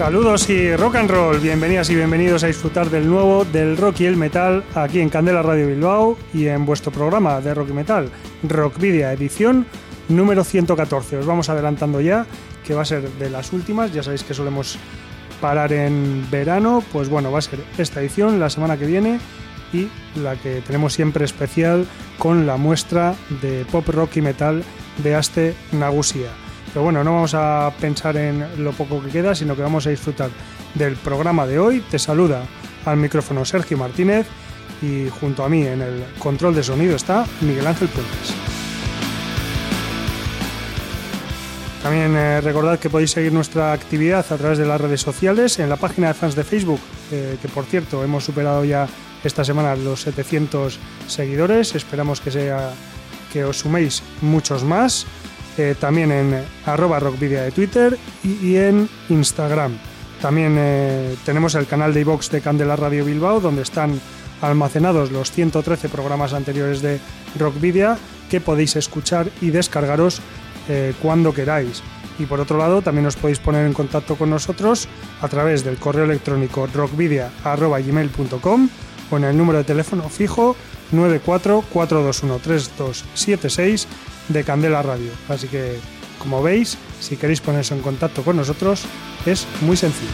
Saludos y rock and roll, bienvenidas y bienvenidos a disfrutar del nuevo del rock y el metal aquí en Candela Radio Bilbao y en vuestro programa de rock y metal, Rockvidia edición número 114. Os vamos adelantando ya que va a ser de las últimas, ya sabéis que solemos parar en verano, pues bueno, va a ser esta edición la semana que viene y la que tenemos siempre especial con la muestra de pop rock y metal de Aste Nagusia. Pero bueno, no vamos a pensar en lo poco que queda, sino que vamos a disfrutar del programa de hoy. Te saluda al micrófono Sergio Martínez y junto a mí en el control de sonido está Miguel Ángel Puentes. También eh, recordad que podéis seguir nuestra actividad a través de las redes sociales, en la página de fans de Facebook, eh, que por cierto hemos superado ya esta semana los 700 seguidores. Esperamos que, os suméis muchos más. Eh, también en arroba rockvidia de Twitter y, en Instagram. También eh, tenemos el canal de iVox de Candela Radio Bilbao, donde están almacenados los 113 programas anteriores de Rockvidia que podéis escuchar y descargaros eh, cuando queráis. Y por otro lado, también os podéis poner en contacto con nosotros a través del correo electrónico rockvidia.gmail.com o en el número de teléfono fijo 944213276 de Candela Radio. Así que, como veis, si queréis ponerse en contacto con nosotros, es muy sencillo.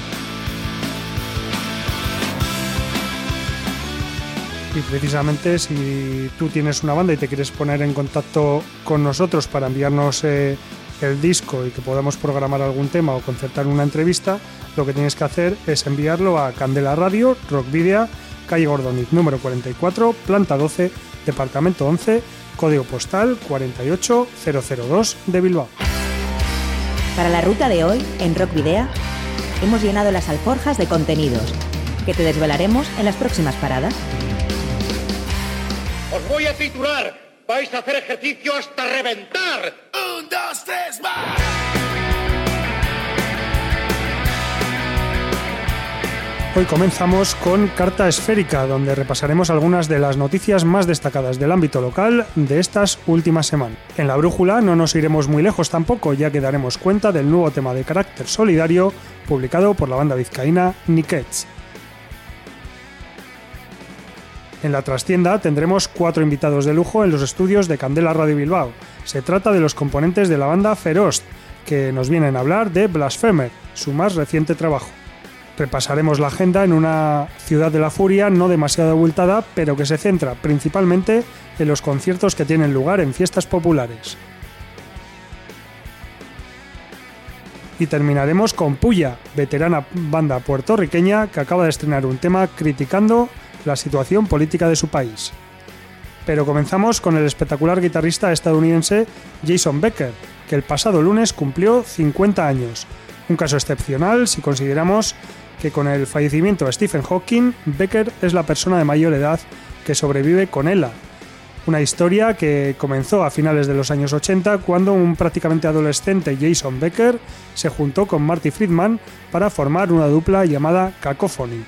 Y precisamente si tú tienes una banda y te quieres poner en contacto con nosotros para enviarnos eh, el disco y que podamos programar algún tema o concertar una entrevista, lo que tienes que hacer es enviarlo a Candela Radio, Rockvidia, calle Gordoniz, número 44, planta 12, departamento 11, código postal 48002 de Bilbao. Para la ruta de hoy, en Rock Video, hemos llenado las alforjas de contenidos que te desvelaremos en las próximas paradas. Os voy a titular. Vais a hacer ejercicio hasta reventar. Un, dos, tres, más. Hoy comenzamos con Carta Esférica, donde repasaremos algunas de las noticias más destacadas del ámbito local de estas últimas semanas. En la brújula no nos iremos muy lejos tampoco, ya que daremos cuenta del nuevo tema de carácter solidario publicado por la banda vizcaína Nickets. En la trastienda tendremos cuatro invitados de lujo en los estudios de Candela Radio Bilbao. Se trata de los componentes de la banda Ferost, que nos vienen a hablar de Blasphemer, su más reciente trabajo. Repasaremos la agenda en una ciudad de la furia no demasiado abultada, pero que se centra principalmente en los conciertos que tienen lugar en fiestas populares. Y terminaremos con Puya, veterana banda puertorriqueña que acaba de estrenar un tema criticando la situación política de su país. Pero comenzamos con el espectacular guitarrista estadounidense Jason Becker, que el pasado lunes cumplió 50 años. Un caso excepcional si consideramos que con el fallecimiento de Stephen Hawking, Becker es la persona de mayor edad que sobrevive con ELA. Una historia que comenzó a finales de los años 80 cuando un prácticamente adolescente Jason Becker se juntó con Marty Friedman para formar una dupla llamada Cacophony.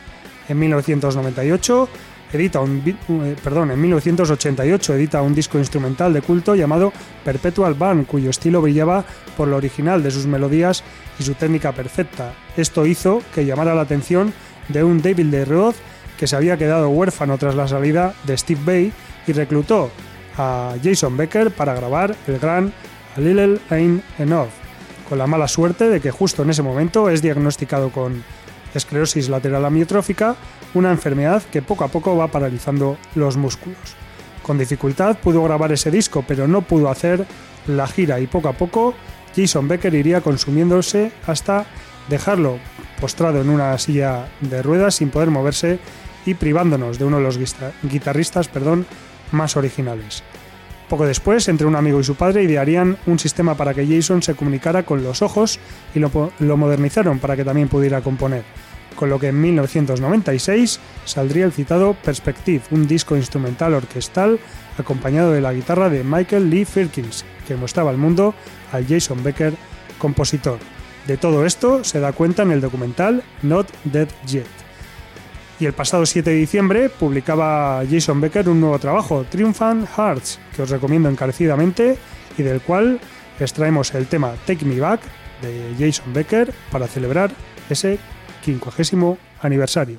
En 1998 edita un, eh, perdón, en 1988 edita un disco instrumental de culto llamado Perpetual Band, cuyo estilo brillaba por lo original de sus melodías y su técnica perfecta. Esto hizo que llamara la atención de un David Lee Roth que se había quedado huérfano tras la salida de Steve Bay y reclutó a Jason Becker para grabar el gran A Little Ain't Enough, con la mala suerte de que justo en ese momento es diagnosticado con esclerosis lateral amiotrófica, una enfermedad que poco a poco va paralizando los músculos. Con dificultad pudo grabar ese disco, pero no pudo hacer la gira y poco a poco Jason Becker iría consumiéndose hasta dejarlo postrado en una silla de ruedas sin poder moverse y privándonos de uno de los guitarristas perdón, más originales. Poco después, entre un amigo y su padre idearían un sistema para que Jason se comunicara con los ojos y lo, lo modernizaron para que también pudiera componer con lo que en 1996 saldría el citado Perspective, un disco instrumental orquestal acompañado de la guitarra de Michael Lee Firkins, que mostraba al mundo al Jason Becker, compositor. De todo esto se da cuenta en el documental Not Dead Yet. Y el pasado 7 de diciembre publicaba Jason Becker un nuevo trabajo, Triumphant Hearts, que os recomiendo encarecidamente y del cual extraemos el tema Take Me Back de Jason Becker para celebrar ese 50 aniversario.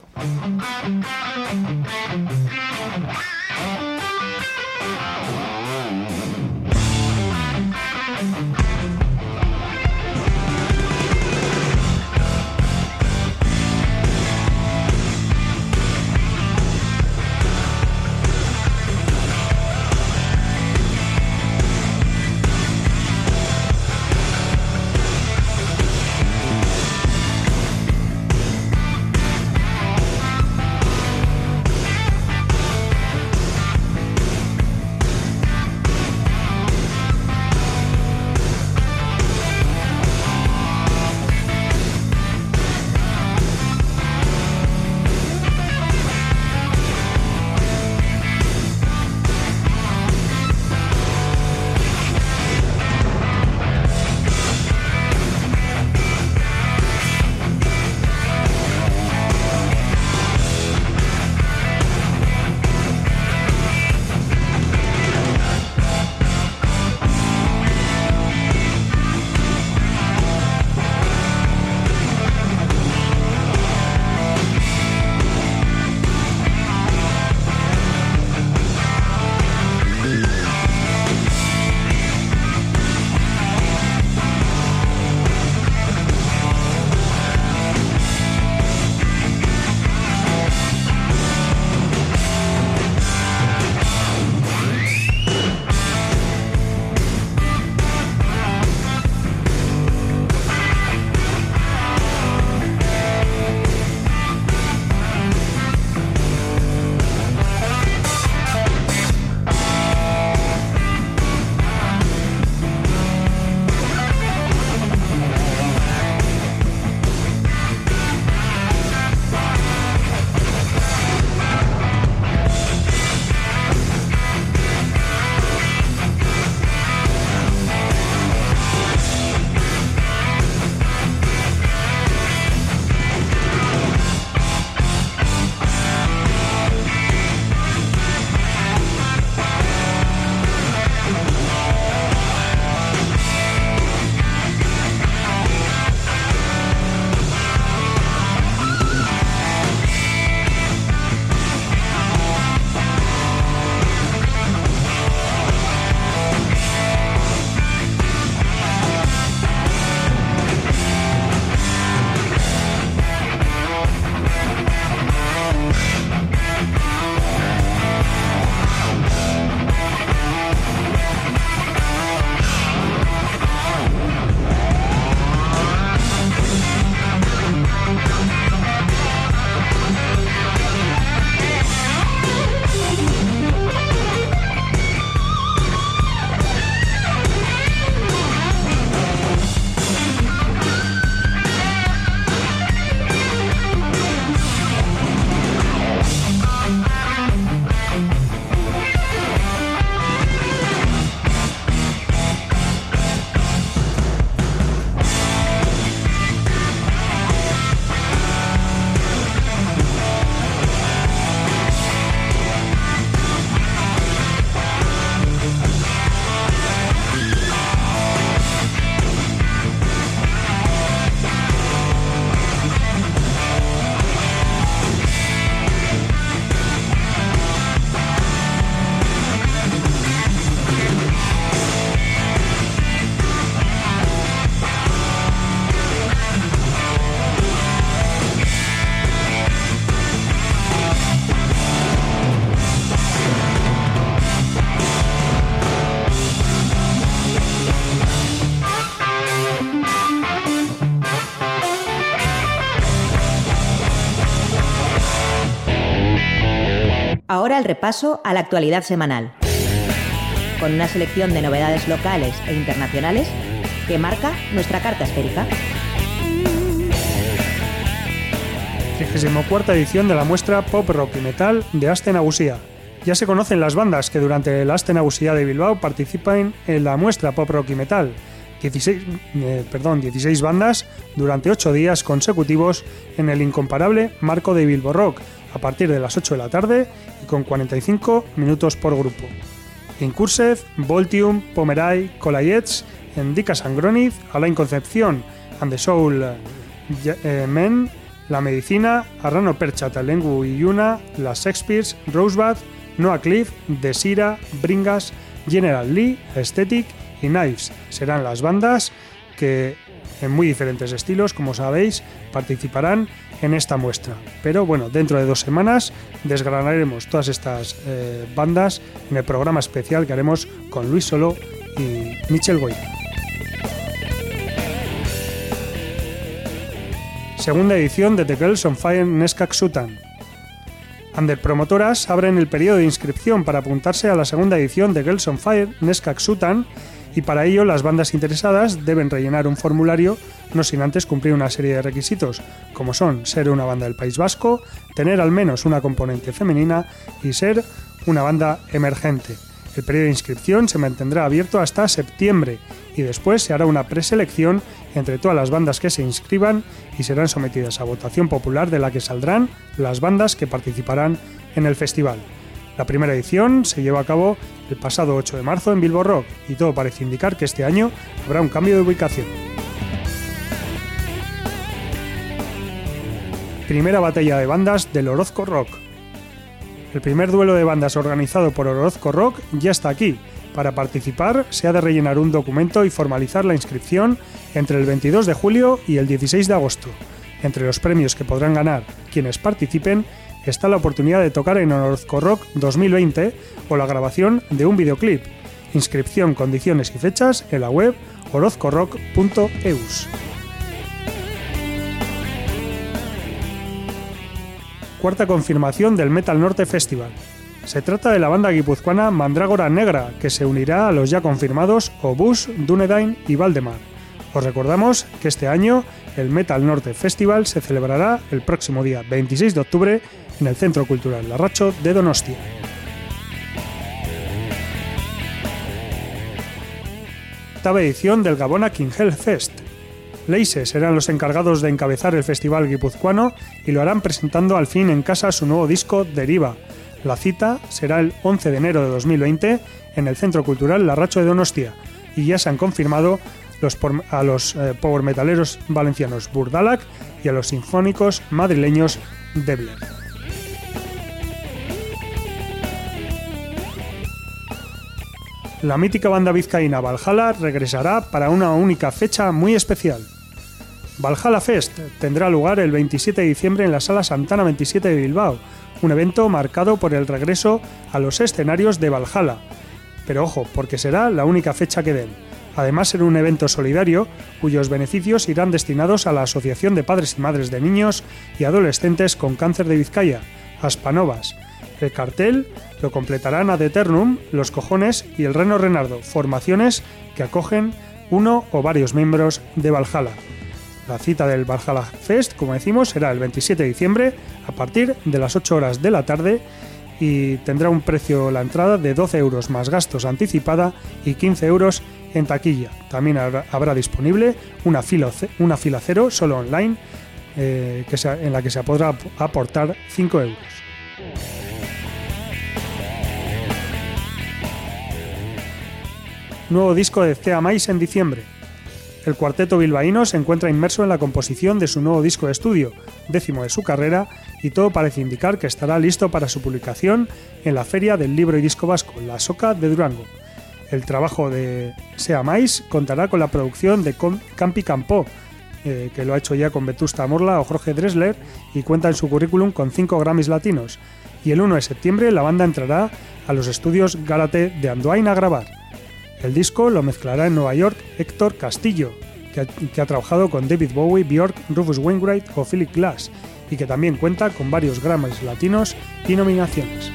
Ahora el repaso a la actualidad semanal, con una selección de novedades locales e internacionales que marca nuestra carta esférica. 34 edición de la muestra Pop Rock y Metal de Aste Agusía. Ya se conocen las bandas que durante el Aste Agusía de Bilbao participan en la muestra Pop Rock y Metal. 16, eh, perdón, 16 bandas durante 8 días consecutivos en el incomparable marco de Bilbo Rock, a partir de las 8 de la tarde y con 45 minutos por grupo. Incursev, Voltium, Pomeray, Colayets, Endika Sangroniz, Alain Concepción, And the Soul eh, Men, La Medicina, Arrano Percha, Talengu y Yuna, Las Shakespeares, Rosebud, Noah Cliff, Desira, Bringas, General Lee, Aesthetic y Knives. Serán las bandas que en muy diferentes estilos, como sabéis, participarán en esta muestra. Pero bueno, dentro de dos semanas desgranaremos todas estas eh, bandas en el programa especial que haremos con Luis Solo y Michel Goy. Segunda edición de The Girls on Fire Neskak Sutan. Under Promotoras abren el periodo de inscripción para apuntarse a la segunda edición de Girls on Fire Neskak Sutan y para ello las bandas interesadas deben rellenar un formulario no sin antes cumplir una serie de requisitos, como son ser una banda del País Vasco, tener al menos una componente femenina y ser una banda emergente. El periodo de inscripción se mantendrá abierto hasta septiembre y después se hará una preselección entre todas las bandas que se inscriban y serán sometidas a votación popular de la que saldrán las bandas que participarán en el festival. La primera edición se llevó a cabo el pasado 8 de marzo en Bilbo Rock y todo parece indicar que este año habrá un cambio de ubicación. Primera batalla de bandas del Orozco Rock. El primer duelo de bandas organizado por Orozco Rock ya está aquí. Para participar se ha de rellenar un documento y formalizar la inscripción entre el 22 de julio y el 16 de agosto. Entre los premios que podrán ganar quienes participen está la oportunidad de tocar en Orozco Rock 2020 o la grabación de un videoclip. Inscripción, condiciones y fechas en la web orozcorock.eus. Cuarta confirmación del Metal Norte Festival. Se trata de la banda guipuzcoana Mandrágora Negra, que se unirá a los ya confirmados Obus, Dunedain y Valdemar. Os recordamos que este año el Metal Norte Festival se celebrará el próximo día 26 de octubre en el Centro Cultural Larracho de Donostia. Octava edición del Gabona King Hell Fest. Leise serán los encargados de encabezar el festival guipuzcoano y lo harán presentando al fin en casa su nuevo disco Deriva. La cita será el 11 de enero de 2020 en el Centro Cultural Larracho de Donostia y ya se han confirmado a los eh, power metaleros valencianos Burdalac y a los sinfónicos madrileños Debler. La mítica banda vizcaína Valhalla regresará para una única fecha muy especial. Valhalla Fest tendrá lugar el 27 de diciembre en la Sala Santana 27 de Bilbao, un evento marcado por el regreso a los escenarios de Valhalla. Pero ojo, porque será la única fecha que den. Además será un evento solidario cuyos beneficios irán destinados a la Asociación de Padres y Madres de Niños y Adolescentes con Cáncer de Vizcaya, Aspanovas, el cartel lo completarán Ad Eternum, Los Cojones y El Reno Renardo, formaciones que acogen uno o varios miembros de Valhalla. La cita del Valhalla Fest, como decimos, será el 27 de diciembre a partir de las 8 horas de la tarde y tendrá un precio la entrada de 12 euros más gastos anticipada y 15 euros en taquilla. También habrá, disponible una fila, cero solo online eh, en la que se podrá aportar 5 euros. Nuevo disco de Cea Mais en diciembre. El cuarteto bilbaíno se encuentra inmerso en la composición de su nuevo disco de estudio, décimo de su carrera, y todo parece indicar que estará listo para su publicación en la Feria del Libro y Disco Vasco, la Soca de Durango. El trabajo de Sea Mais contará con la producción de Campi Campo, eh, que lo ha hecho ya con Vetusta Morla o Jorge Dresler, y cuenta en su currículum con 5 Grammys latinos. Y el 1 de septiembre la banda entrará a los estudios Gálate de Andoain a grabar. El disco lo mezclará en Nueva York Héctor Castillo, que ha, trabajado con David Bowie, Bjork, Rufus Wainwright o Philip Glass, y que también cuenta con varios Grammys latinos y nominaciones.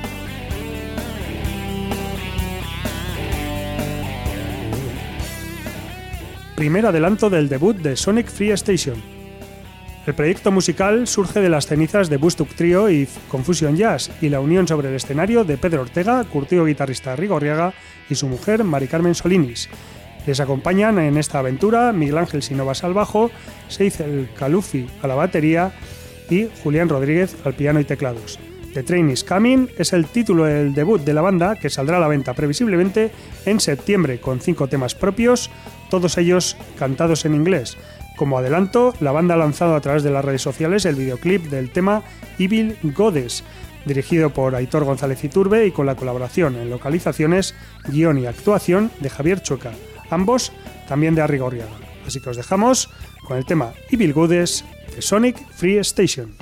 Primer adelanto del debut de Sonic Free Station, el proyecto musical surge de las cenizas de Bustuk Trio y Confusion Jazz y la unión sobre el escenario de Pedro Ortega, curtido guitarrista Rigorriaga y su mujer Mari Carmen Solinis. Les acompañan en esta aventura Miguel Ángel Sinovas al bajo, Seiz el Calufi a la batería y Julián Rodríguez al piano y teclados. The Train is Coming es el título del debut de la banda que saldrá a la venta previsiblemente en septiembre con cinco temas propios, todos ellos cantados en inglés. Como adelanto, la banda ha lanzado a través de las redes sociales el videoclip del tema Evil Goddess, dirigido por Aitor González Iturbe y con la colaboración en localizaciones, guion y actuación de Javier Chueca, ambos también de Arrigorriaga. Así que os dejamos con el tema Evil Goddess de Sonic Free Station.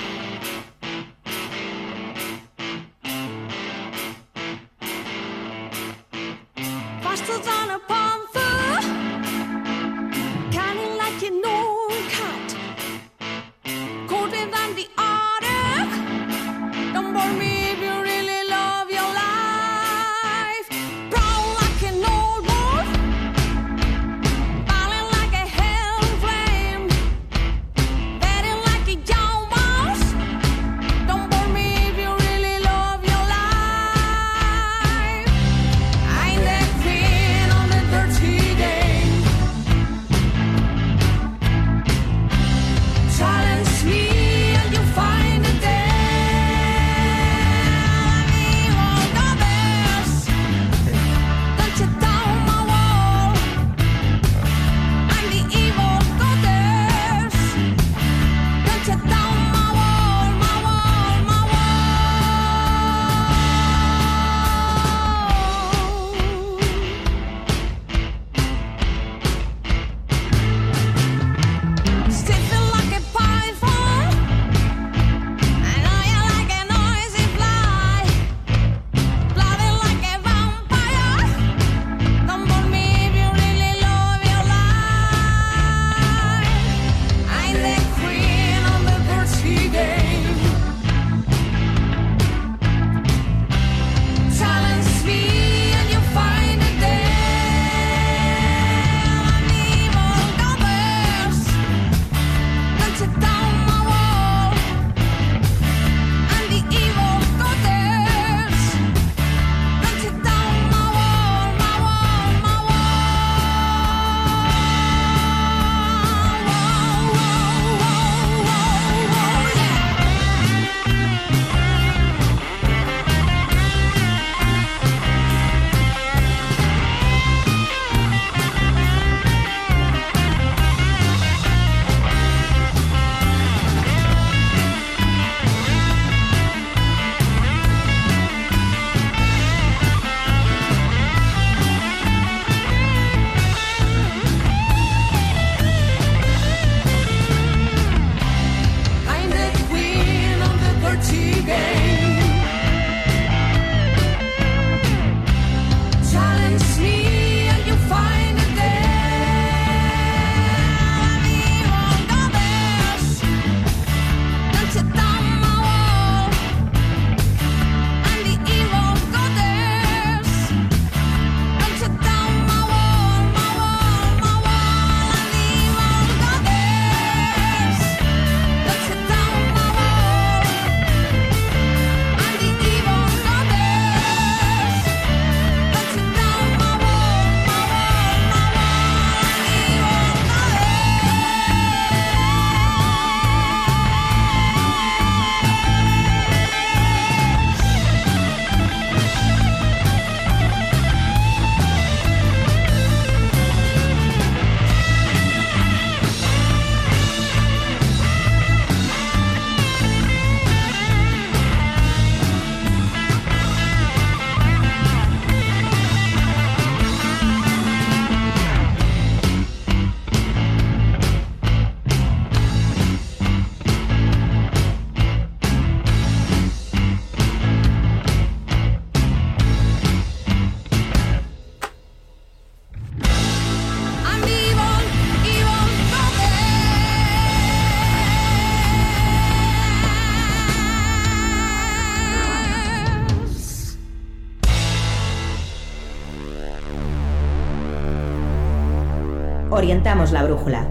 Orientamos la brújula,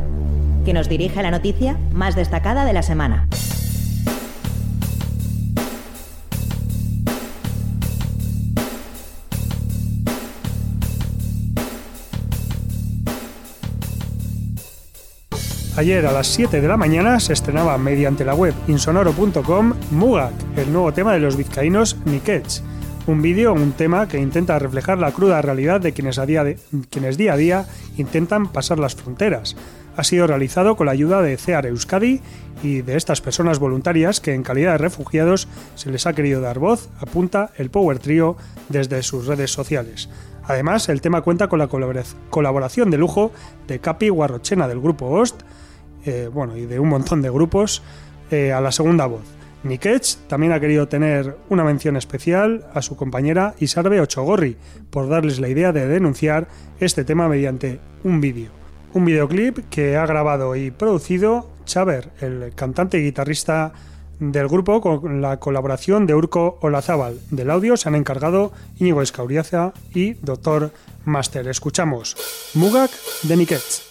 que nos dirige a la noticia más destacada de la semana. Ayer a las 7 de la mañana se estrenaba mediante la web insonoro.com Mugak, el nuevo tema de los vizcaínos Nikets. Un vídeo, un tema que intenta reflejar la cruda realidad de quienes, día a día intentan pasar las fronteras. Ha sido realizado con la ayuda de CEAR Euskadi y de estas personas voluntarias que en calidad de refugiados se les ha querido dar voz, apunta el Power Trio desde sus redes sociales. Además, el tema cuenta con la colaboración de lujo de Capi Guarrochena del grupo Ost, eh, bueno, y de un montón de grupos eh, a la segunda voz. Nikech también ha querido tener una mención especial a su compañera Isarbe Ochogorri por darles la idea de denunciar este tema mediante un vídeo. Un videoclip que ha grabado y producido Chaver, el cantante y guitarrista del grupo, con la colaboración de Urco Olazábal. Del audio se han encargado Íñigo Escauriaza y Dr. Master. Escuchamos Mugak de Nikech.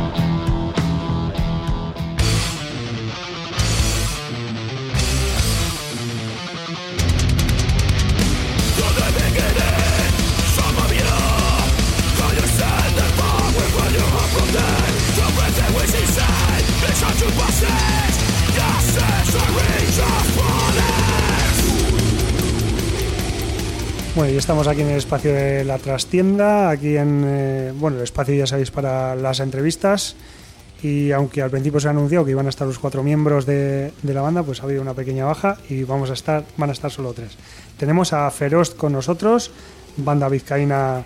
Y estamos aquí en el espacio de la trastienda, aquí en, eh, bueno, el espacio ya sabéis para las entrevistas y aunque al principio se ha anunciado que iban a estar los cuatro miembros de, la banda, pues ha habido una pequeña baja y vamos a estar, van a estar solo tres. Tenemos a Ferost con nosotros, banda vizcaína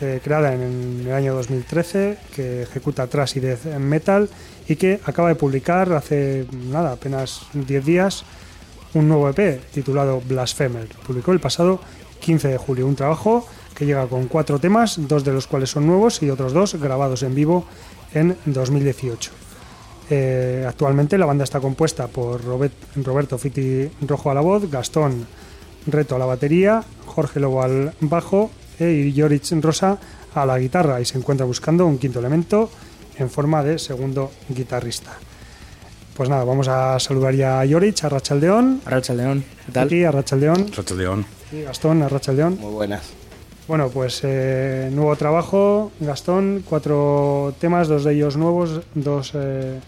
eh, creada en el año 2013 que ejecuta thrash y death metal y que acaba de publicar hace nada, apenas 10 días un nuevo EP titulado Blasphemer. Publicó el pasado 15 de julio. Un trabajo que llega con cuatro temas, dos de los cuales son nuevos y otros dos grabados en vivo en 2018. Eh, actualmente la banda está compuesta por Roberto Fiti Rojo a la voz, Gastón Reto a la batería, Jorge Lobo al bajo eh, y Jorich Rosa a la guitarra y se encuentra buscando un quinto elemento en forma de segundo guitarrista. Pues nada, vamos a saludar ya a Jorich, a Rachaldeón. A Rachaldeón, ¿qué tal? Aquí, a Rachaldeón. Rachaldeón. Y Gastón, a Rachaldeón. Muy buenas. Bueno, pues eh, nuevo trabajo, Gastón, cuatro temas, dos de ellos nuevos, dos eh,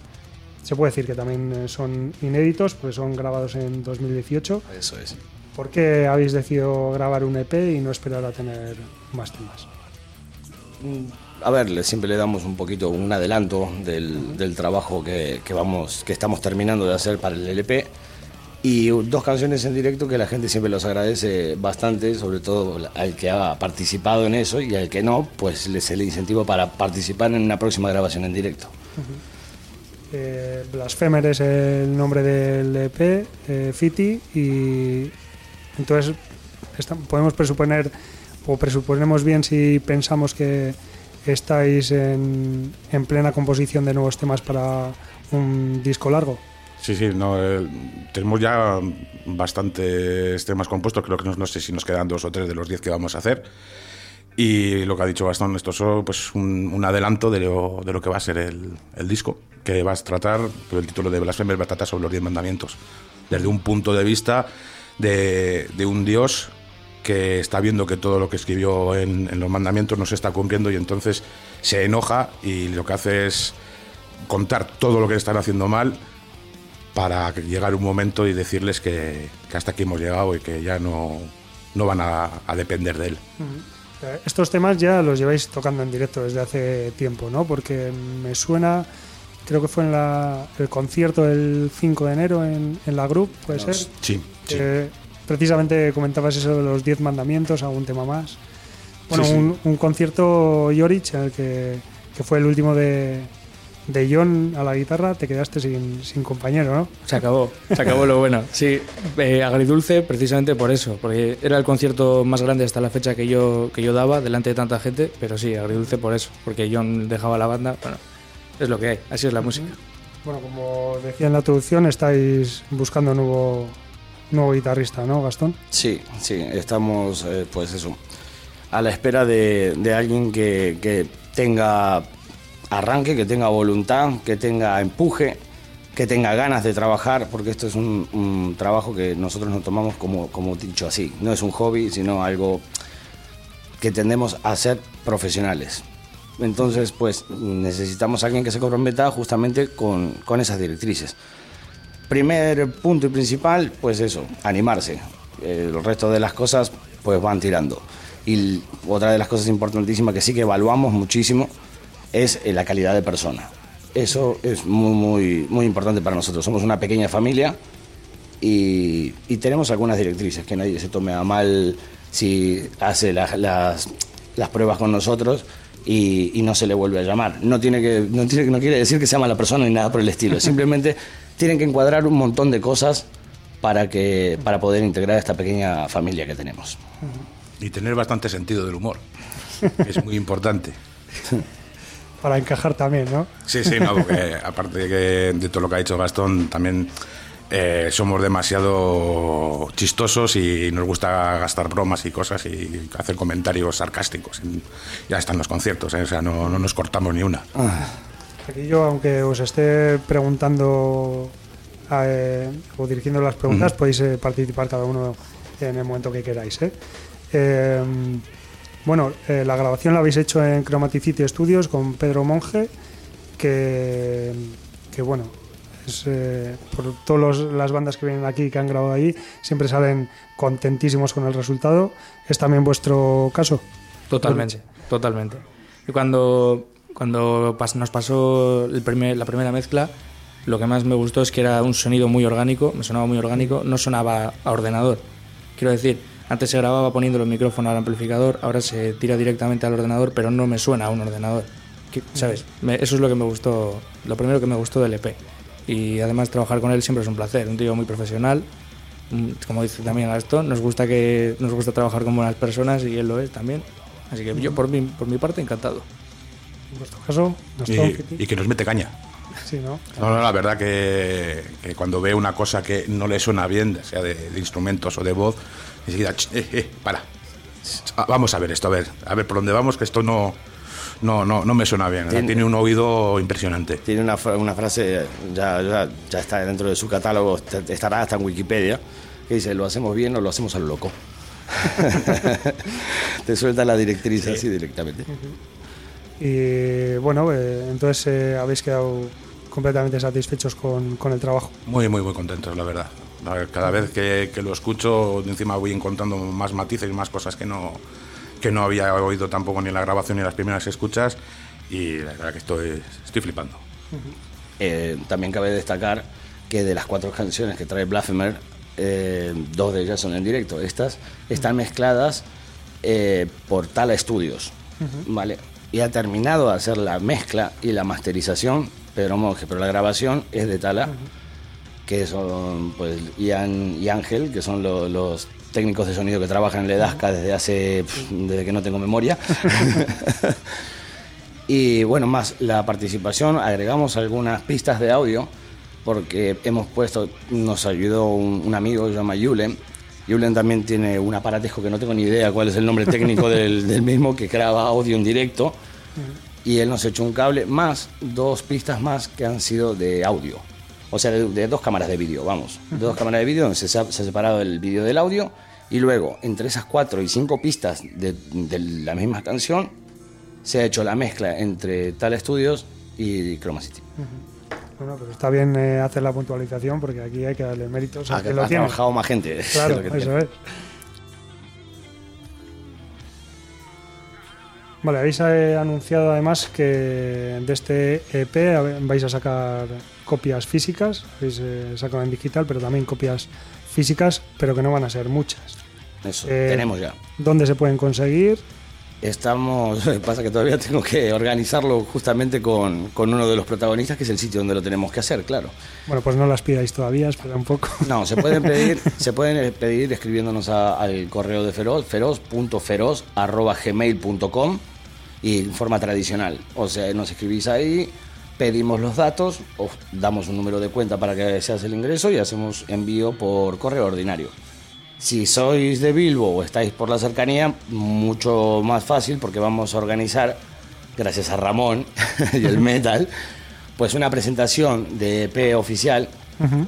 se puede decir que también eh, son inéditos, pues son grabados en 2018. Eso es. ¿Por qué habéis decidido grabar un EP y no esperar a tener más temas? A ver, siempre le damos un poquito un adelanto del, del trabajo que, que vamos, que estamos terminando de hacer para el LP. Y dos canciones en directo que la gente siempre los agradece bastante, sobre todo al que ha participado en eso y al que no, pues les el incentivo para participar en una próxima grabación en directo. Blasphemer es el nombre del EP, eh, Fiti, y entonces podemos presuponer, o presuponemos bien si pensamos que estáis en, en plena composición de nuevos temas para un disco largo. Sí, sí, no, eh, tenemos ya bastantes temas compuestos, creo que no, no sé si nos quedan dos o tres de los diez que vamos a hacer. Y lo que ha dicho Gastón, esto es pues, un, un adelanto de lo, de lo que va a ser el, el disco, que va a tratar, el título de Blasphemous va a tratar sobre los diez mandamientos, desde un punto de vista de, de un Dios que está viendo que todo lo que escribió en, en los mandamientos no se está cumpliendo y entonces se enoja y lo que hace es contar todo lo que están haciendo mal para llegar un momento y decirles que, que hasta aquí hemos llegado y que ya no, no van a, a depender de él. Eh, Estos temas ya los lleváis tocando en directo desde hace tiempo, ¿no? Porque me suena, creo que fue en la- el concierto del 5 de enero en, en la Group, puede ser. Sí, sí. Eh, precisamente comentabas eso de los 10 mandamientos, algún tema más. Bueno, Sí, sí. Un, un concierto Yorich en el que, que fue el último de, de John a la guitarra, te quedaste sin, sin compañero, ¿no? Se acabó, se acabó lo bueno. Sí, eh, agridulce precisamente por eso, porque era el concierto más grande hasta la fecha que yo, que yo daba delante de tanta gente, pero sí, agridulce por eso, porque John dejaba la banda, bueno, es lo que hay, así es la música. Bueno, como decía en la introducción, estáis buscando nuevo, nuevo guitarrista, ¿no, Gastón? Sí, sí, estamos, eh, pues eso, a la espera de, de alguien que, que tenga arranque, que tenga voluntad, que tenga empuje, que tenga ganas de trabajar, porque esto es un, trabajo que nosotros nos tomamos como, como dicho así. No es un hobby, sino algo que tendemos a ser profesionales. Entonces, pues necesitamos alguien que se comprometa justamente con, con esas directrices. Primer punto y principal, pues eso, animarse. El resto de las cosas, pues van tirando. Y otra de las cosas importantísimas que sí que evaluamos muchísimo es eh, la calidad de persona. Eso es muy, muy, muy importante para nosotros. Somos una pequeña familia y, y tenemos algunas directrices, que nadie se tome a mal si hace la- las, las pruebas con nosotros y, y no se le vuelve a llamar. No, tiene que, no, tiene, no quiere decir que sea mala persona ni nada por el estilo, simplemente tienen que encuadrar un montón de cosas para, que, para poder integrar esta pequeña familia que tenemos. Y tener bastante sentido del humor, es muy importante. Para encajar también, ¿no? Sí, sí, no, porque aparte de, que- de todo lo que ha dicho Gastón, también eh, somos demasiado chistosos y nos gusta gastar bromas y cosas y hacer comentarios sarcásticos. Ya están los conciertos, ¿eh? o sea, no, no nos cortamos ni una. Aquí yo, aunque os esté preguntando eh, o dirigiendo las preguntas, podéis eh, participar cada uno en el momento que queráis. ¿eh? Bueno, eh, la grabación la habéis hecho en Chromaticity Studios con Pedro Monge, que, que bueno, es, eh, por todas las bandas que vienen aquí que han grabado ahí, siempre salen contentísimos con el resultado. ¿Es también vuestro caso? Totalmente, totalmente. Y cuando, cuando nos pasó el primer- la primera mezcla, lo que más me gustó es que era un sonido muy orgánico, me sonaba muy orgánico, no sonaba a ordenador. Quiero decir, antes se grababa poniendo el micrófono al amplificador, ahora se tira directamente al ordenador, pero no me suena a un ordenador. ¿Sabes? Me- eso es lo que me gustó, lo primero que me gustó del EP. Y además trabajar con él siempre es un placer, un tío muy profesional, como dice también Gastón, nos gusta que nos gusta trabajar con buenas personas y él lo es también. Así que yo por mi, por mi parte encantado. En vuestro caso, Gastón, Y, y que nos mete caña. Sí, ¿no? No, no, la verdad que, que cuando ve una cosa que no le suena bien, sea de, de instrumentos o de voz, enseguida, "Ch, eh, eh, para. Ah, Vamos a ver esto, a ver, a ver por dónde vamos, que esto no, no, no, no me suena bien. Tiene- Tiene un oído impresionante. Tiene una, una frase, ya, ya, ya está dentro de su catálogo, est- estará hasta en Wikipedia, que dice, lo hacemos bien o lo hacemos a lo loco. Te suelta la directriz así directamente. Y bueno, eh, entonces eh, habéis quedado completamente satisfechos con, con el trabajo. Muy, muy, muy contentos, la verdad. Cada vez que, que lo escucho, encima voy encontrando más matices y más cosas que no, que no había oído tampoco ni en la grabación ni en las primeras escuchas. Y la verdad que estoy, estoy flipando. Eh, también cabe destacar que de las cuatro canciones que trae Blasphemer, eh, dos de ellas son en directo. Estas están mezcladas eh, por Tala Studios, ¿vale? Y ha terminado de hacer la mezcla y la masterización Pedro Monge, pero la grabación es de Tala, que son pues Ian y Ángel, que son lo- los técnicos de sonido que trabajan en Ledasca desde hace pf, desde que no tengo memoria. Y bueno, más la participación, agregamos algunas pistas de audio, porque hemos puesto, nos ayudó un, un amigo, se llama Yulen. Yulen también tiene un aparatejo que no tengo ni idea cuál es el nombre técnico del, del mismo, que graba audio en directo. Y él nos echó un cable, más dos pistas más que han sido de audio. O sea, de, de dos cámaras de vídeo, vamos. De dos cámaras de vídeo donde se, ha- se ha separado el vídeo del audio. Y luego, entre esas cuatro y cinco pistas de, de la misma canción, se ha hecho la mezcla entre Tal Studios y Chroma City. Bueno, pero está bien eh, hacer la puntualización porque aquí hay que darle méritos a Ha, que ha lo tiene. trabajado más gente. es Claro, lo que eso tiene. es. Vale, habéis eh, anunciado además que de este EP vais a sacar copias físicas, habéis eh, sacado en digital, pero también copias físicas, pero que no van a ser muchas. Eso, Eh, tenemos ya. ¿Dónde se pueden conseguir? Estamos, pasa que todavía tengo que organizarlo justamente con, con uno de los protagonistas, que es el sitio donde lo tenemos que hacer, claro. Bueno, pues no las pidáis todavía, espera un poco. No, se pueden pedir, se pueden pedir escribiéndonos a- al correo de Feroz, feroz.feroz.gmail.com y en forma tradicional. O sea, nos escribís ahí, pedimos los datos, os damos un número de cuenta para que se hace el ingreso y hacemos envío por correo ordinario. Si sois de Bilbo o estáis por la cercanía, mucho más fácil porque vamos a organizar, gracias a Ramón y el Metal, pues una presentación de EP oficial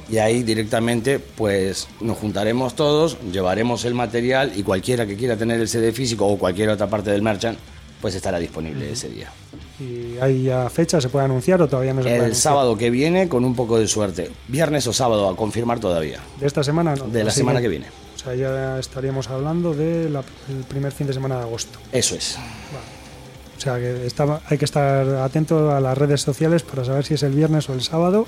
y ahí directamente pues nos juntaremos todos, llevaremos el material y cualquiera que quiera tener el CD físico o cualquier otra parte del merchant pues estará disponible ese día. ¿Y hay ya fecha? ¿Se puede anunciar o todavía no se puede El sábado que viene con un poco de suerte. Viernes o sábado a confirmar todavía. ¿De esta semana? No, De la semana que viene. O sea, ya estaríamos hablando del primer fin de semana de agosto. Eso es. O sea, que está- hay que estar atento a las redes sociales para saber si es el viernes o el sábado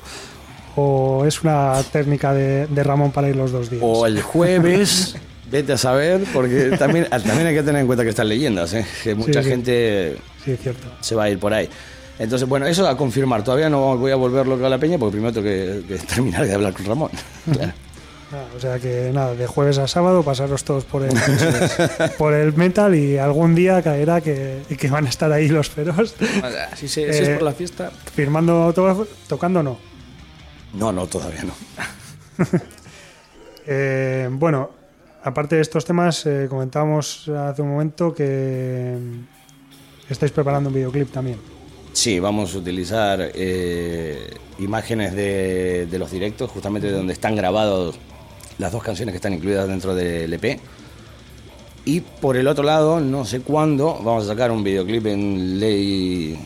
o es una técnica de, de Ramón para ir los dos días. O el jueves, vete a saber, porque también, también hay que tener en cuenta que están leyendas, ¿eh? que mucha sí. gente Sí, cierto. se va a ir por ahí. Entonces, bueno, eso a confirmar. Todavía no voy a volver loco a la peña porque primero tengo que, que terminar de hablar con Ramón. Claro. Ah, o sea que nada, de jueves a sábado pasaros todos por el, por el metal y algún día caerá que, que van a estar ahí los feroz Si, se- si es Eh, por la fiesta, firmando autógrafos, tocando no. No, no, todavía no. Eh, bueno, aparte de estos temas, eh, comentábamos hace un momento que estáis preparando un videoclip también. Sí, vamos a utilizar eh, imágenes de, de los directos, justamente de donde están grabados las dos canciones que están incluidas dentro del EP. Y por el otro lado, no sé cuándo, vamos a sacar un videoclip en ley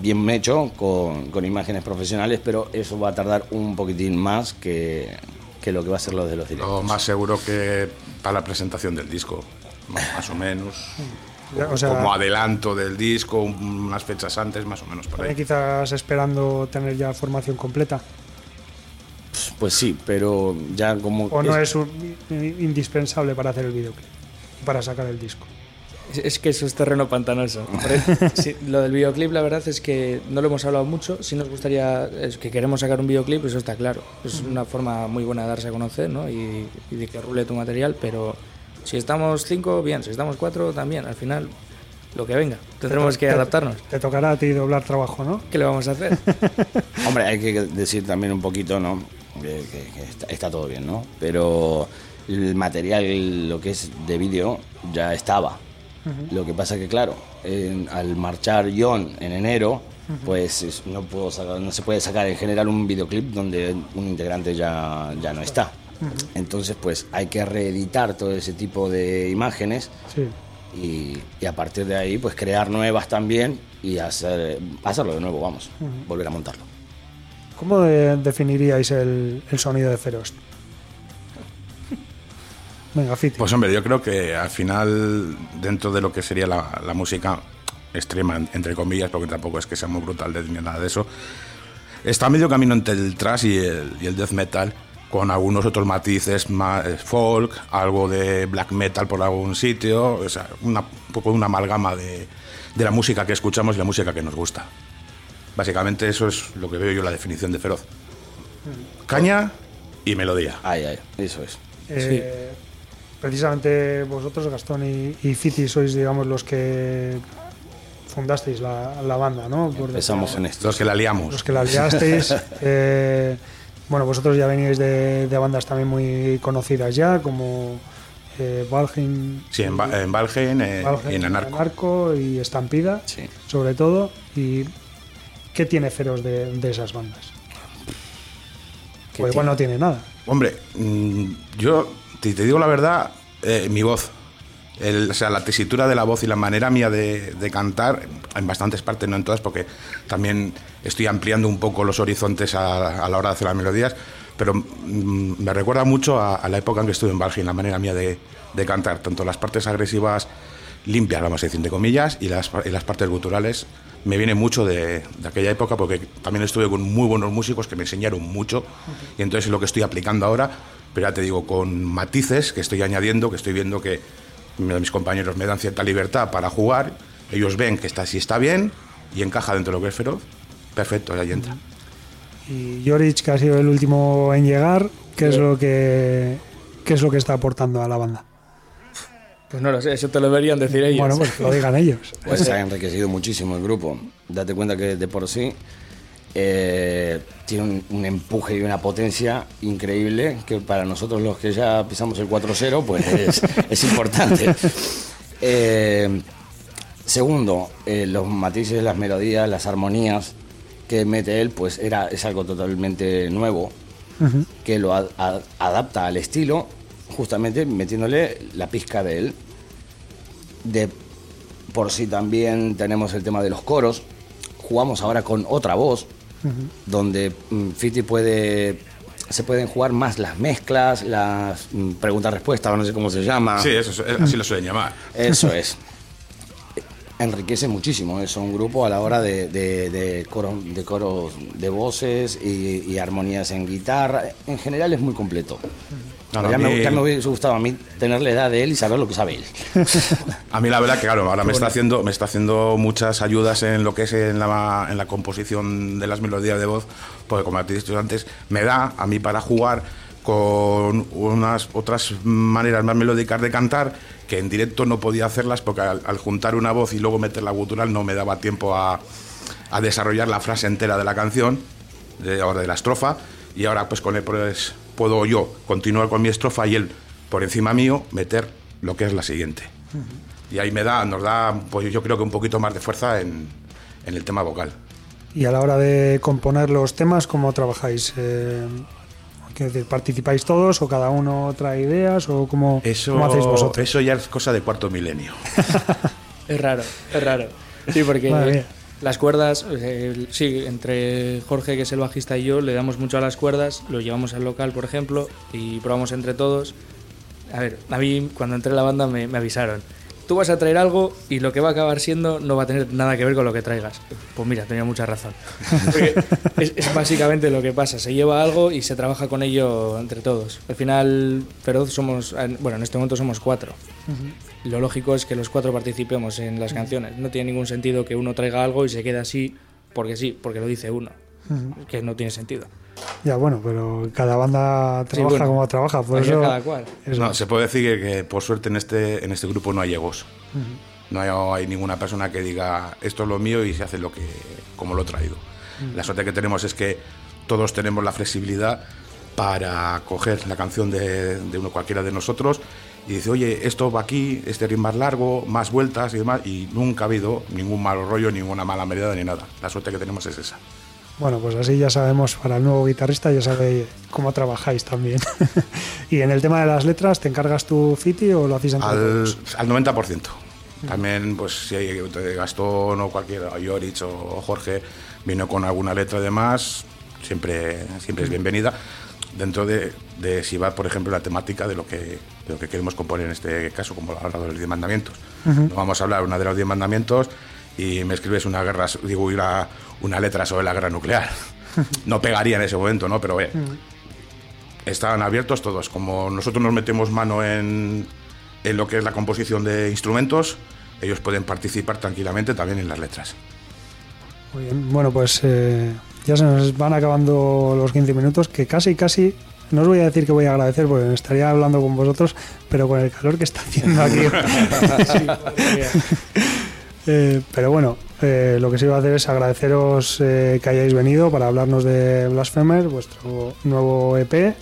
bien hecho, con, con imágenes profesionales, pero eso va a tardar un poquitín más que, que lo que va a ser lo de los directos. Lo más seguro que para la presentación del disco, más o menos. O sea, como adelanto del disco, un- unas fechas antes, más o menos por ahí. quizás esperando tener ya formación completa. Pues sí, pero ya como... O no es un- indispensable para hacer el videoclip, para sacar el disco. Es, es que eso es terreno pantanoso. Sí, lo del videoclip, la verdad es que no lo hemos hablado mucho. Si nos gustaría, es que queremos sacar un videoclip, eso está claro. Es una forma muy buena de darse a conocer ¿no? y, y de que rule tu material, pero si estamos cinco, bien. Si estamos cuatro, también. Al final, lo que venga. Tendremos que Te- adaptarnos. Te tocará a ti doblar trabajo, ¿no? ¿Qué le vamos a hacer? Hombre, hay que decir también un poquito, ¿no? Que, que- está, está todo bien, ¿no? Pero el material, lo que es de vídeo, ya estaba. Lo que pasa que, claro, en- al marchar John en enero, pues es- no, puedo sacar- no se puede sacar en general un videoclip donde un integrante ya, ya no está. Entonces, pues hay que reeditar todo ese tipo de imágenes Sí. y, y a partir de ahí, pues crear nuevas también y hacer, hacerlo de nuevo, vamos, volver a montarlo. ¿Cómo de- definiríais el, el sonido de Feroz? Venga, Fiti. Pues hombre, yo creo que al final, dentro de lo que sería la, la música extrema, entre comillas, porque tampoco es que sea muy brutal ni nada de eso, está medio camino entre el thrash y el, y el death metal, con algunos otros matices más eh, folk, algo de black metal por algún sitio, o sea, una, un poco una amalgama de, de la música que escuchamos y la música que nos gusta. Básicamente eso es lo que veo yo la definición de feroz. Caña y melodía. Ay, ay, eso es. Eh, Precisamente vosotros, Gastón y, y Fiti, sois, digamos, los que fundasteis la, la banda, ¿no? Por Empezamos en esto. Los que la liamos. los que la liasteis. eh, bueno, vosotros ya veníais de, de bandas también muy conocidas ya, como eh, Valheim, Sí, en, Ba- en Valheim eh, Valheim, y en Anarco. Anarco y Estampida, Sí. sobre todo. ¿Y qué tiene Feroz de, de esas bandas? ¿Qué O igual tiene? no tiene nada. Hombre, mm, yo, si te digo la verdad, eh, mi voz. El- o sea, la tesitura de la voz y la manera mía de, de cantar, en bastantes partes, no en todas, porque también estoy ampliando un poco los horizontes a, a la hora de hacer las melodías, pero mm, me recuerda mucho a, a la época en que estuve en Valheim, la manera mía de, de cantar, tanto las partes agresivas limpias, vamos a decir, de comillas, y las, y las partes guturales. Me viene mucho de, de aquella época porque también estuve con muy buenos músicos que me enseñaron mucho y entonces es lo que estoy aplicando ahora, pero ya te digo, con matices que estoy añadiendo, que estoy viendo que mis compañeros me dan cierta libertad para jugar, ellos ven que está, si está bien y encaja dentro de lo que es feroz, perfecto, ahí entra. Y Joric, que ha sido el último en llegar, ¿qué es lo que qué es lo que está aportando a la banda? Pues no lo sé, eso te lo deberían decir ellos. Bueno, pues que lo digan ellos. Pues se ha enriquecido muchísimo el grupo. Date cuenta que de por sí eh, tiene un, un empuje y una potencia increíble que para nosotros los que ya pisamos el 4-0 pues es, es importante. Eh, segundo, eh, los matices, las melodías, las armonías que mete él pues era, es algo totalmente nuevo que lo a- a- adapta al estilo justamente metiéndole la pizca de él. De por sí también tenemos el tema de los coros. Jugamos ahora con otra voz, donde mm, Fiti puede. Se pueden jugar más las mezclas, las mm, preguntas-respuestas, no sé cómo se llama. Sí, eso, es- así lo suelen llamar. Eso es. Enriquece muchísimo eso, un grupo a la hora de, de, de coros, de coros de voces y, y armonías en guitarra. En general es muy completo. No, no, ya, me, ya me hubiese gustado a mí tener la edad de él y saber lo que sabe él. A mí la verdad que claro, ahora me está haciendo me está haciendo muchas ayudas en lo que es en la, en la composición de las melodías de voz, porque como te he dicho antes, me da a mí para jugar con unas otras maneras más melódicas de cantar que en directo no podía hacerlas porque al, al juntar una voz y luego meter la gutural no me daba tiempo a, a desarrollar la frase entera de la canción, de, ahora de la estrofa, y ahora pues con el, pues, puedo yo continuar con mi estrofa y él, por encima mío, meter lo que es la siguiente. Y ahí me da, nos da, pues yo creo que un poquito más de fuerza en, en el tema vocal. Y a la hora de componer los temas, ¿cómo trabajáis? Eh, decir, ¿participáis todos o cada uno trae ideas o cómo, Eso, cómo hacéis vosotros? eso ya es cosa de cuarto milenio. Es raro, es raro. Sí, porque Madre mía. Las cuerdas, eh, sí, entre Jorge, que es el bajista, y yo, le damos mucho a las cuerdas, lo llevamos al local, por ejemplo, y probamos entre todos. A ver, a mí cuando entré en la banda me, me avisaron. Tú vas a traer algo y lo que va a acabar siendo no va a tener nada que ver con lo que traigas. Pues mira, tenía mucha razón. Es, es básicamente lo que pasa. Se lleva algo y se trabaja con ello entre todos. Al final, Feroz somos, bueno, en este momento somos cuatro. Lo lógico es que los cuatro participemos en las canciones. No tiene ningún sentido que uno traiga algo y se quede así porque sí, porque lo dice uno. Que no tiene sentido. Ya, bueno, pero cada banda trabaja bueno. como trabaja, por eso... cada cual. eso No, se puede decir que, que, por suerte en este, en este grupo no hay egos. No hay, hay ninguna persona que diga esto es lo mío y se hace lo que como lo he traído. La suerte que tenemos es que todos tenemos la flexibilidad para coger la canción de, de uno cualquiera de nosotros y dice, oye, esto va aquí, este ritmo más largo, más vueltas y demás, y nunca ha habido ningún mal rollo, ninguna mala mediada ni nada. La suerte que tenemos es esa. Bueno, pues así ya sabemos, para el nuevo guitarrista ya sabe cómo trabajáis también. y en el tema de las letras, ¿te encargas tú, Fiti, o lo hacéis entre Al, al 90%. También, pues si hay Gastón o cualquiera, Yorich o Jorge, vino con alguna letra de más, siempre, siempre es bienvenida. Dentro de, de si va, por ejemplo, la temática de lo que, de lo que queremos componer en este caso, como hablar de los diez mandamientos. No vamos a hablar una de los diez mandamientos y me escribes una guerra, digo, una, una letra sobre la guerra nuclear. No pegaría en ese momento, ¿no? Pero oye, están abiertos todos. Como nosotros nos metemos mano en, en lo que es la composición de instrumentos, ellos pueden participar tranquilamente también en las letras. Muy bien. Bueno, pues eh, ya se nos van acabando los 15 minutos, que casi, casi, no os voy a decir que voy a agradecer, porque me estaría hablando con vosotros, pero con el calor que está haciendo aquí. Sí. Eh, pero bueno, eh, lo que sí iba a hacer es agradeceros eh, que hayáis venido para hablarnos de Blasphemer, vuestro nuevo EP,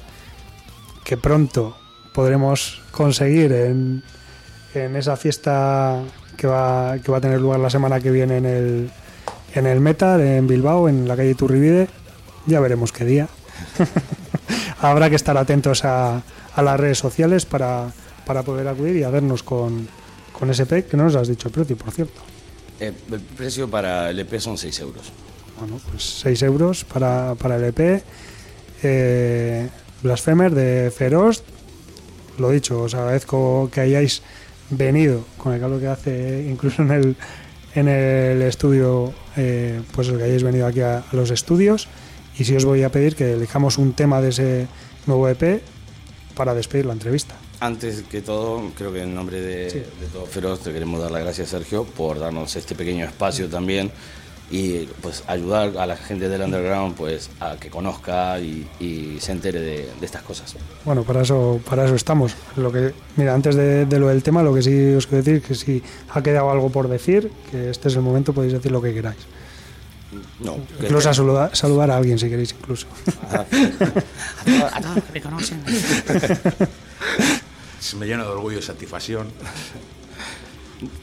que pronto podremos conseguir en, en esa fiesta que va, que va a tener lugar la semana que viene en el, en el Metal, en Bilbao, en la calle Turribide. Ya veremos qué día. Habrá que estar atentos a, a las redes sociales para, para poder acudir y a vernos con, con ese EP, que no nos has dicho el precio, por cierto. Eh, el precio para el EP son 6 euros. Bueno, pues 6 euros para, para el EP. Eh, Blasphemer de Feroz. Lo dicho, os agradezco que hayáis venido con el calor que hace, incluso en el, en el estudio, eh, pues que hayáis venido aquí a, a los estudios. Y si os voy a pedir que elijamos un tema de ese nuevo EP para despedir la entrevista. Antes que todo, creo que en nombre de, Sí. de todo Feroz te queremos dar las gracias, Sergio, por darnos este pequeño espacio también y pues ayudar a la gente del underground pues a que conozca y, y se entere de, de estas cosas. Bueno, para eso, para eso estamos. Lo que, mira, antes de, de lo del tema, lo que sí os quiero decir es que si ha quedado algo por decir, que este es el momento, podéis decir lo que queráis. No, que- Incluso a saludar, saludar a alguien si queréis, incluso. Ajá. Se me llena de orgullo y satisfacción.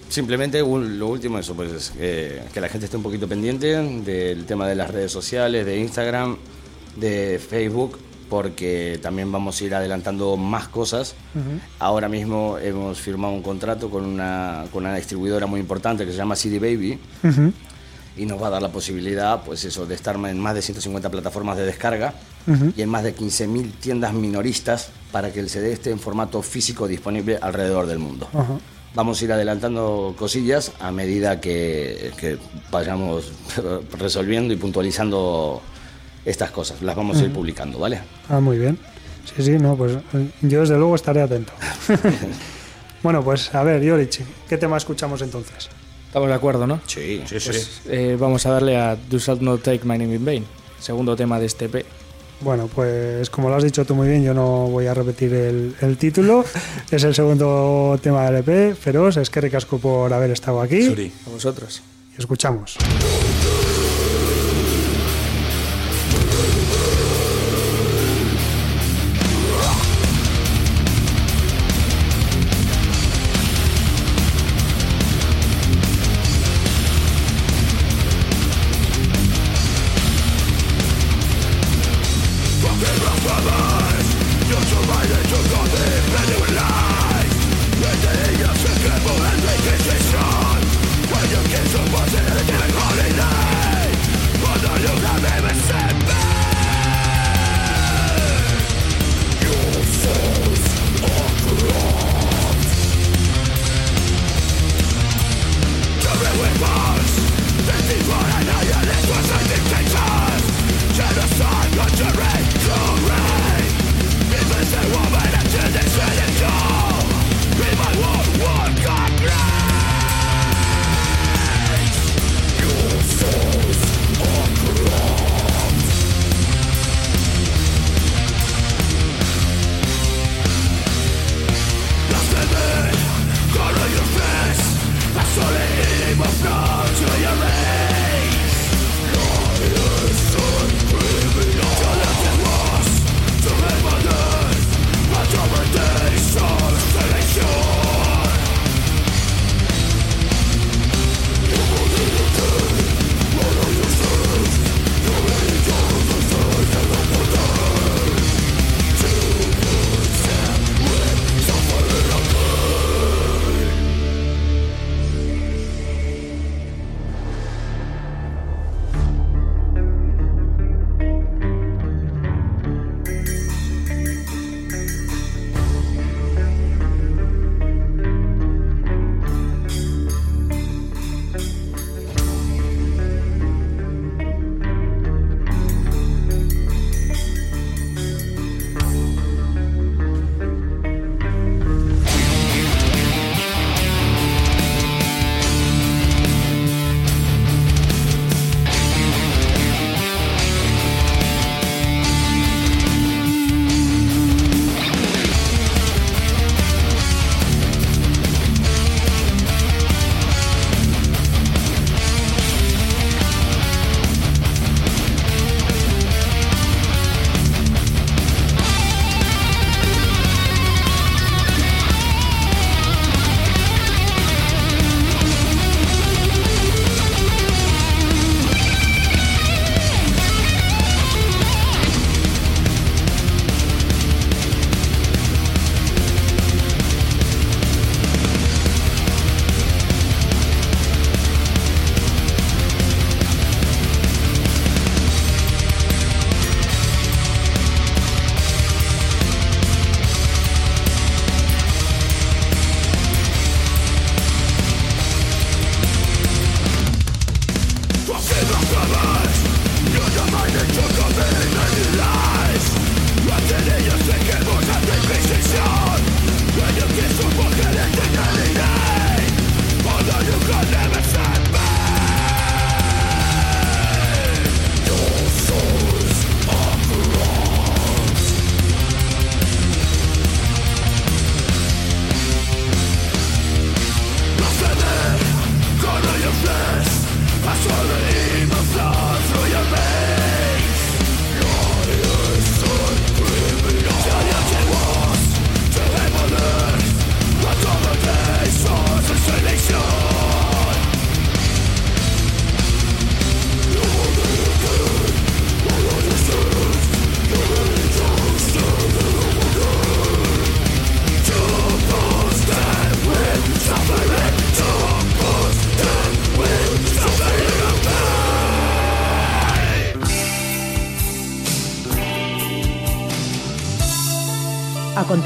Simplemente un- lo último eso, pues es que, que la gente esté un poquito pendiente del tema de las redes sociales, de Instagram, de Facebook, porque también vamos a ir adelantando más cosas. Ahora mismo hemos firmado un contrato con una, con una distribuidora muy importante que se llama CD Baby Ujú. Y nos va a dar la posibilidad, pues eso, de estar en más de 150 plataformas de descarga y en más de 15.000 tiendas minoristas para que el CD esté en formato físico disponible alrededor del mundo. Vamos a ir adelantando cosillas a medida que, que vayamos resolviendo y puntualizando estas cosas. Las vamos a ir publicando, ¿vale? Ah, muy bien. Sí, sí, no, pues eh, yo desde luego estaré atento. bueno, pues a ver, Yorich, ¿qué tema escuchamos entonces? Estamos de acuerdo, ¿no? Sí. Sí, sí. Pues eh, vamos a darle a Do Shalt Not Take My Name in Vain, segundo tema de este EP. Bueno, pues como lo has dicho tú muy bien, yo no voy a repetir el, el título. es el segundo tema del EP, Feroz, es que ricasco por haber estado aquí. Suri. A vosotros. Y escuchamos.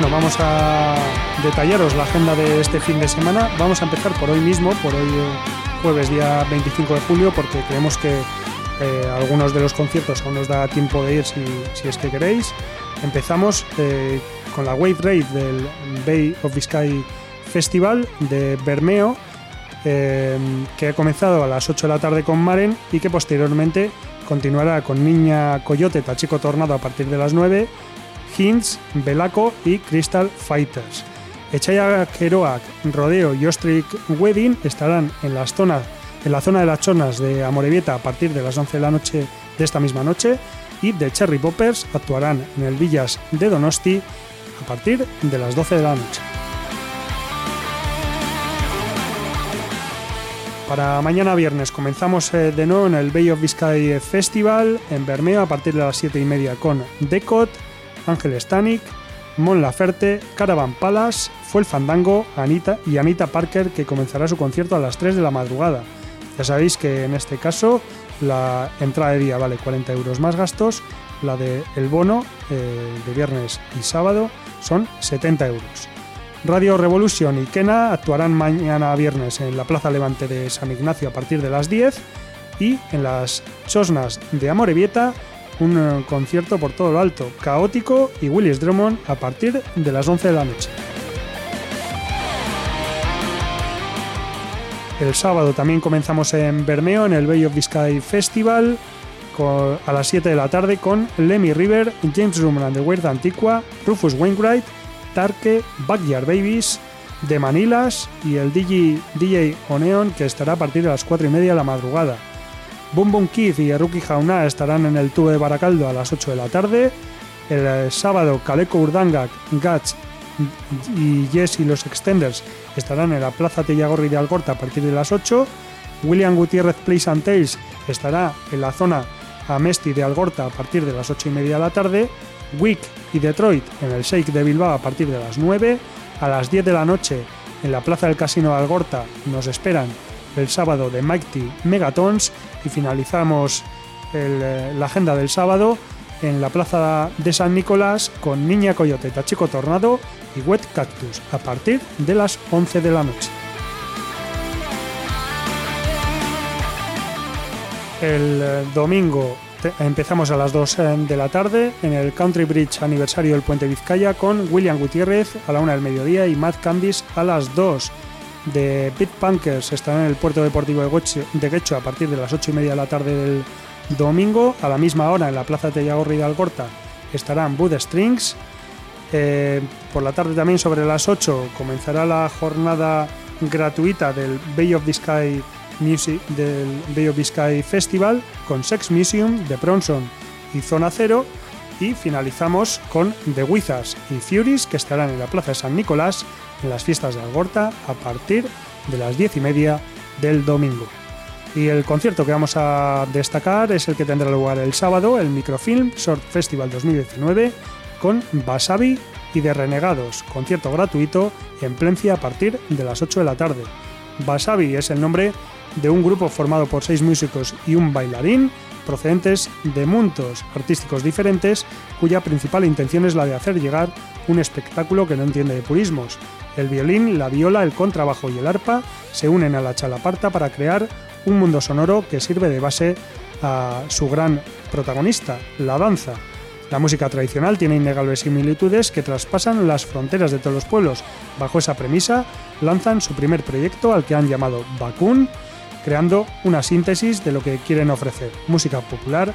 Bueno, vamos a detallaros la agenda de este fin de semana. Vamos a empezar por hoy mismo, por hoy eh, jueves día 25 de julio, porque creemos que eh, algunos de los conciertos aún nos da tiempo de ir si, es que queréis. Empezamos eh, con la Wave Raid del Bay of Biscay Festival de Bermeo, que ha comenzado a las 8 de la tarde con Maren y que posteriormente continuará con Niña Coyote, Tachico Tornado a partir de las 9 Hints, Belaco y Crystal Fighters. Echaya Keroak, Rodeo y Ostrich Wedding estarán en la zona de las chonas de Amorebieta a partir de las 11 de la noche de esta misma noche y The Cherry Poppers actuarán en el Villas de Donosti a partir de las 12 de la noche. Para mañana viernes comenzamos eh, de nuevo en el Bay of Biscay Festival en Bermeo a partir de las 7 y media con Decot, Ángel Stanik, Mon Laferte, Caravan Palace, Fue el Fandango Anita y Anita Parker que comenzará su concierto a las 3 de la madrugada. Ya sabéis que en este caso la entrada de día vale 40 euros más gastos, la de el bono eh, de viernes y sábado son 70 euros. Radio Revolution y Kena actuarán mañana viernes en la Plaza Levante de San Ignacio a partir de las 10 y en las Chosnas de Amorebieta un eh, concierto por todo lo alto, caótico y Willis Drummond a partir de las 11 de la noche. El sábado también comenzamos en Bermeo, en el Bay of Biscay Festival, a las 7 de la tarde con Lemmy River, James Drummond and the Weird Antigua, Rufus Wainwright, Tarke, Backyard Babies, The Manilas y el DJ, DJ Oneon que estará a partir de las 4 y media de la madrugada. Boom Boom Kid y Eruki Jauna estarán en el tubo de Baracaldo a las 8 de la tarde. El eh, sábado, Kaleko Urdanga, Gats y Jess y los Extenders estarán en la Plaza Tellagorri de Algorta a partir de las 8. William Gutiérrez Place and Tales estará en la zona Amesti de Algorta a partir de las 8 y media de la tarde. Wick y Detroit en el Shake de Bilbao a partir de las 9. A las 10 de la noche en la Plaza del Casino de Algorta nos esperan el sábado de Mighty Megatons y finalizamos eh, la agenda del sábado en la plaza de San Nicolás con Niña Coyote, Tachico Tornado y Wet Cactus a partir de las 11 de la noche. El eh, domingo empezamos a las 2 eh, de la tarde en el Country Bridge aniversario del Puente Vizcaya con William Gutiérrez a la 1 del mediodía y Matt Candice a las 2 de Pit Punkers estarán en el puerto deportivo de Guecho a partir de las 8 y media de la tarde del domingo. A la misma hora en la plaza Tellagorri de Algorta estarán Bud Strings. Eh, por la tarde también sobre las 8 comenzará la jornada gratuita del Bay of Biscay Music del Bay of Biscay Festival con Sex Museum de Bronson y Zona Cero y finalizamos con The Wizards y Furies que estarán en la Plaza de San Nicolás en las fiestas de Algorta a partir de las diez y media del domingo. Y el concierto que vamos a destacar es el que tendrá lugar el sábado, el Microfilm Short Festival 2019, con Basabi y de Renegados, concierto gratuito en Plencia a partir de las 8 de la tarde. Basabi es el nombre de un grupo formado por seis músicos y un bailarín procedentes de mundos artísticos diferentes, cuya principal intención es la de hacer llegar un espectáculo que no entiende de purismos, el violín, la viola, el contrabajo y el arpa se unen a la chalaparta para crear un mundo sonoro que sirve de base a su gran protagonista, la danza. La música tradicional tiene innegables similitudes que traspasan las fronteras de todos los pueblos. Bajo esa premisa, lanzan su primer proyecto al que han llamado Bakun, creando una síntesis de lo que quieren ofrecer, música popular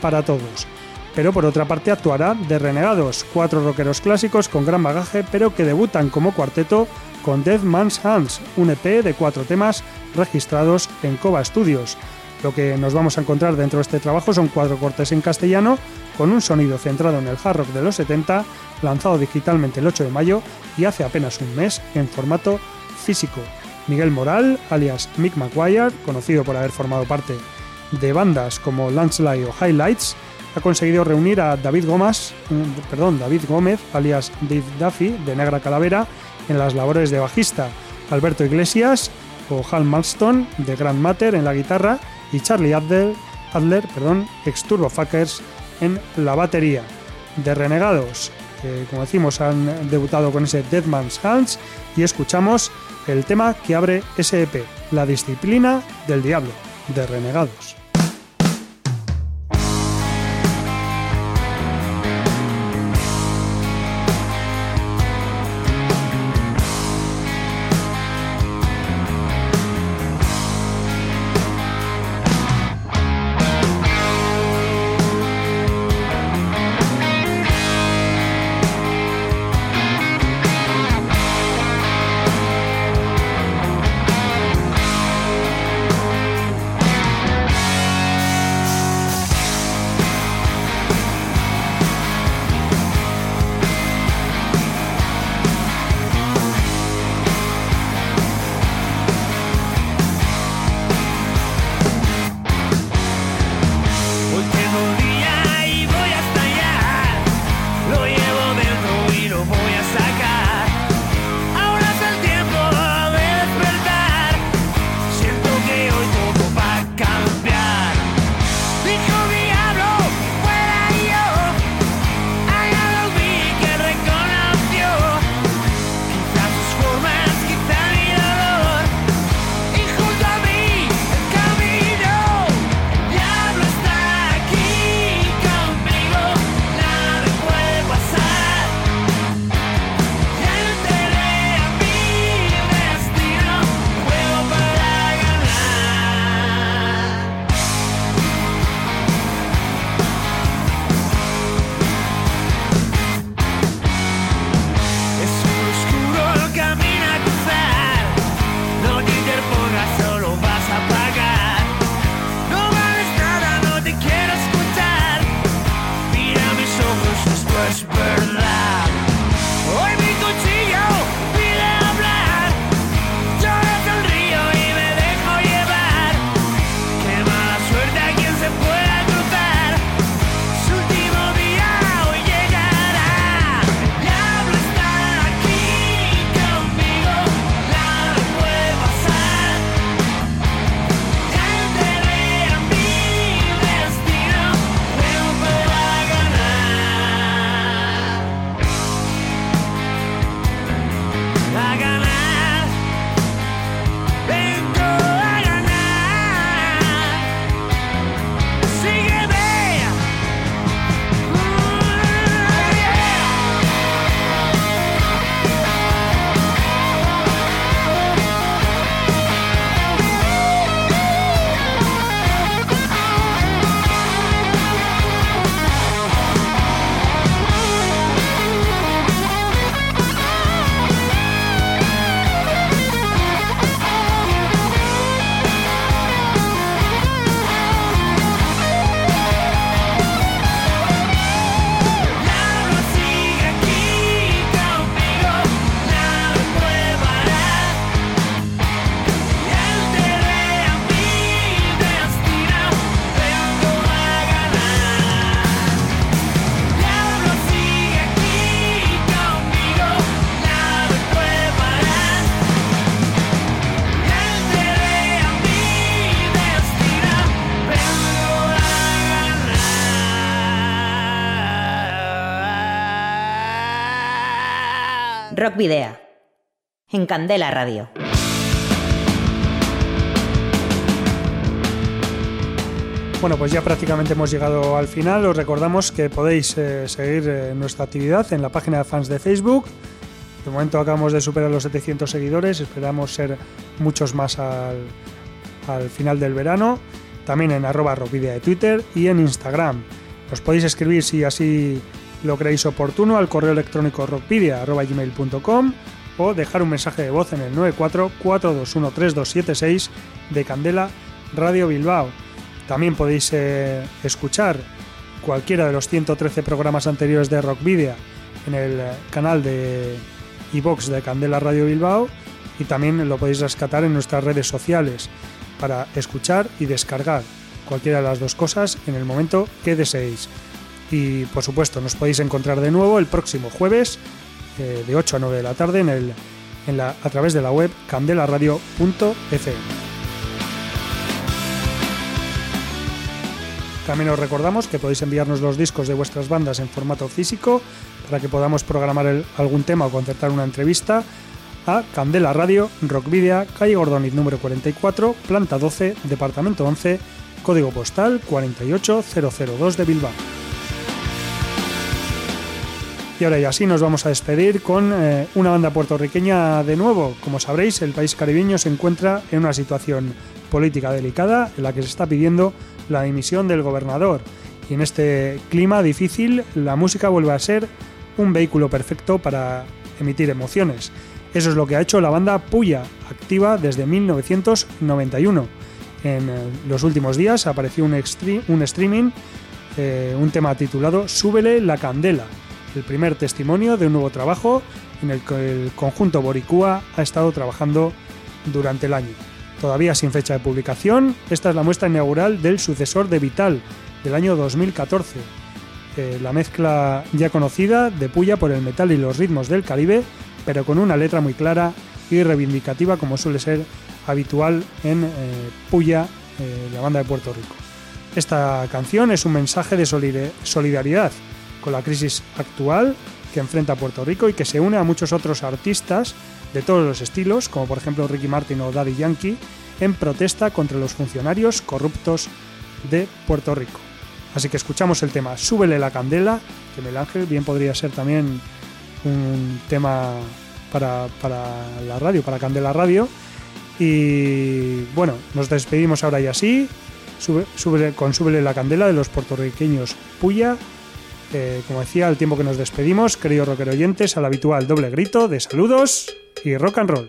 para todos pero por otra parte actuará de Renegados, cuatro rockeros clásicos con gran bagaje, pero que debutan como cuarteto con Dead Man's Hands, un EP de cuatro temas registrados en Cova Studios. Lo que nos vamos a encontrar dentro de este trabajo son cuatro cortes en castellano, con un sonido centrado en el hard rock de los 70, lanzado digitalmente el 8 de mayo y hace apenas un mes en formato físico. Miguel Moral, alias Mick McGuire, conocido por haber formado parte de bandas como Landslide o Highlights, ha conseguido reunir a David Gómez, perdón, David Gómez, alias Dave Duffy, de Negra Calavera, en las labores de bajista, Alberto Iglesias o Hal Marston, de Grand Matter, en la guitarra, y Charlie Adler, Adler perdón, ex Turbo Fuckers, en la batería. De Renegados, que como decimos han debutado con ese Dead Man's Hands, y escuchamos el tema que abre ese EP, La Disciplina del Diablo, de Renegados. much Rock Video. En Candela Radio. Bueno, pues ya prácticamente hemos llegado al final. Os recordamos que podéis eh, seguir eh, nuestra actividad en la página de fans de Facebook. De momento acabamos de superar los 700 seguidores, esperamos ser muchos más al, al final del verano. También en arroba rockvidia de Twitter y en Instagram. Os podéis escribir si así lo creéis oportuno al correo electrónico rockvidia.gmail.com o dejar un mensaje de voz en el 94 421 3276 de Candela Radio Bilbao. También podéis eh, escuchar cualquiera de los 113 programas anteriores de Rock Video en el eh, canal de iBox de Candela Radio Bilbao y también lo podéis rescatar en nuestras redes sociales para escuchar y descargar cualquiera de las dos cosas en el momento que deseéis. Y por supuesto, nos podéis encontrar de nuevo el próximo jueves eh, de 8 a 9 de la tarde en la, a través de la web candelaradio.fm. También os recordamos que podéis enviarnos los discos de vuestras bandas en formato físico para que podamos programar algún tema o concertar una entrevista a Candela Radio, Rockvidia, calle Gordoniz número 44, planta 12, departamento 11, código postal 48002 de Bilbao. Y ahora ya sí nos vamos a despedir con eh, una banda puertorriqueña de nuevo. Como sabréis, el país caribeño se encuentra en una situación política delicada en la que se está pidiendo la dimisión del gobernador. Y en este clima difícil, la música vuelve a ser un vehículo perfecto para emitir emociones. Eso es lo que ha hecho la banda Puya, activa desde 1991. En eh, los últimos días apareció un, un streaming, eh, un tema titulado Súbele la candela, el primer testimonio de un nuevo trabajo en el que el conjunto Boricua ha estado trabajando durante el año. Todavía sin fecha de publicación, esta es la muestra inaugural del sucesor de Vital, del año 2014. Eh, la mezcla ya conocida de Puya por el metal y los ritmos del Caribe, pero con una letra muy clara y reivindicativa como suele ser habitual en eh, Puya, eh, la banda de Puerto Rico. Esta canción es un mensaje de solidaridad con la crisis actual que enfrenta Puerto Rico y que se une a muchos otros artistas de todos los estilos, como por ejemplo Ricky Martin o Daddy Yankee, en protesta contra los funcionarios corruptos de Puerto Rico. Así que escuchamos el tema Súbele la candela, que Mel Ángel bien podría ser también un tema para, la radio, para Candela Radio. Y bueno, nos despedimos ahora y así, con Súbele la candela de los puertorriqueños Puya. Eh, como decía, al tiempo que nos despedimos, queridos rocker oyentes, al habitual doble grito de saludos y rock and roll.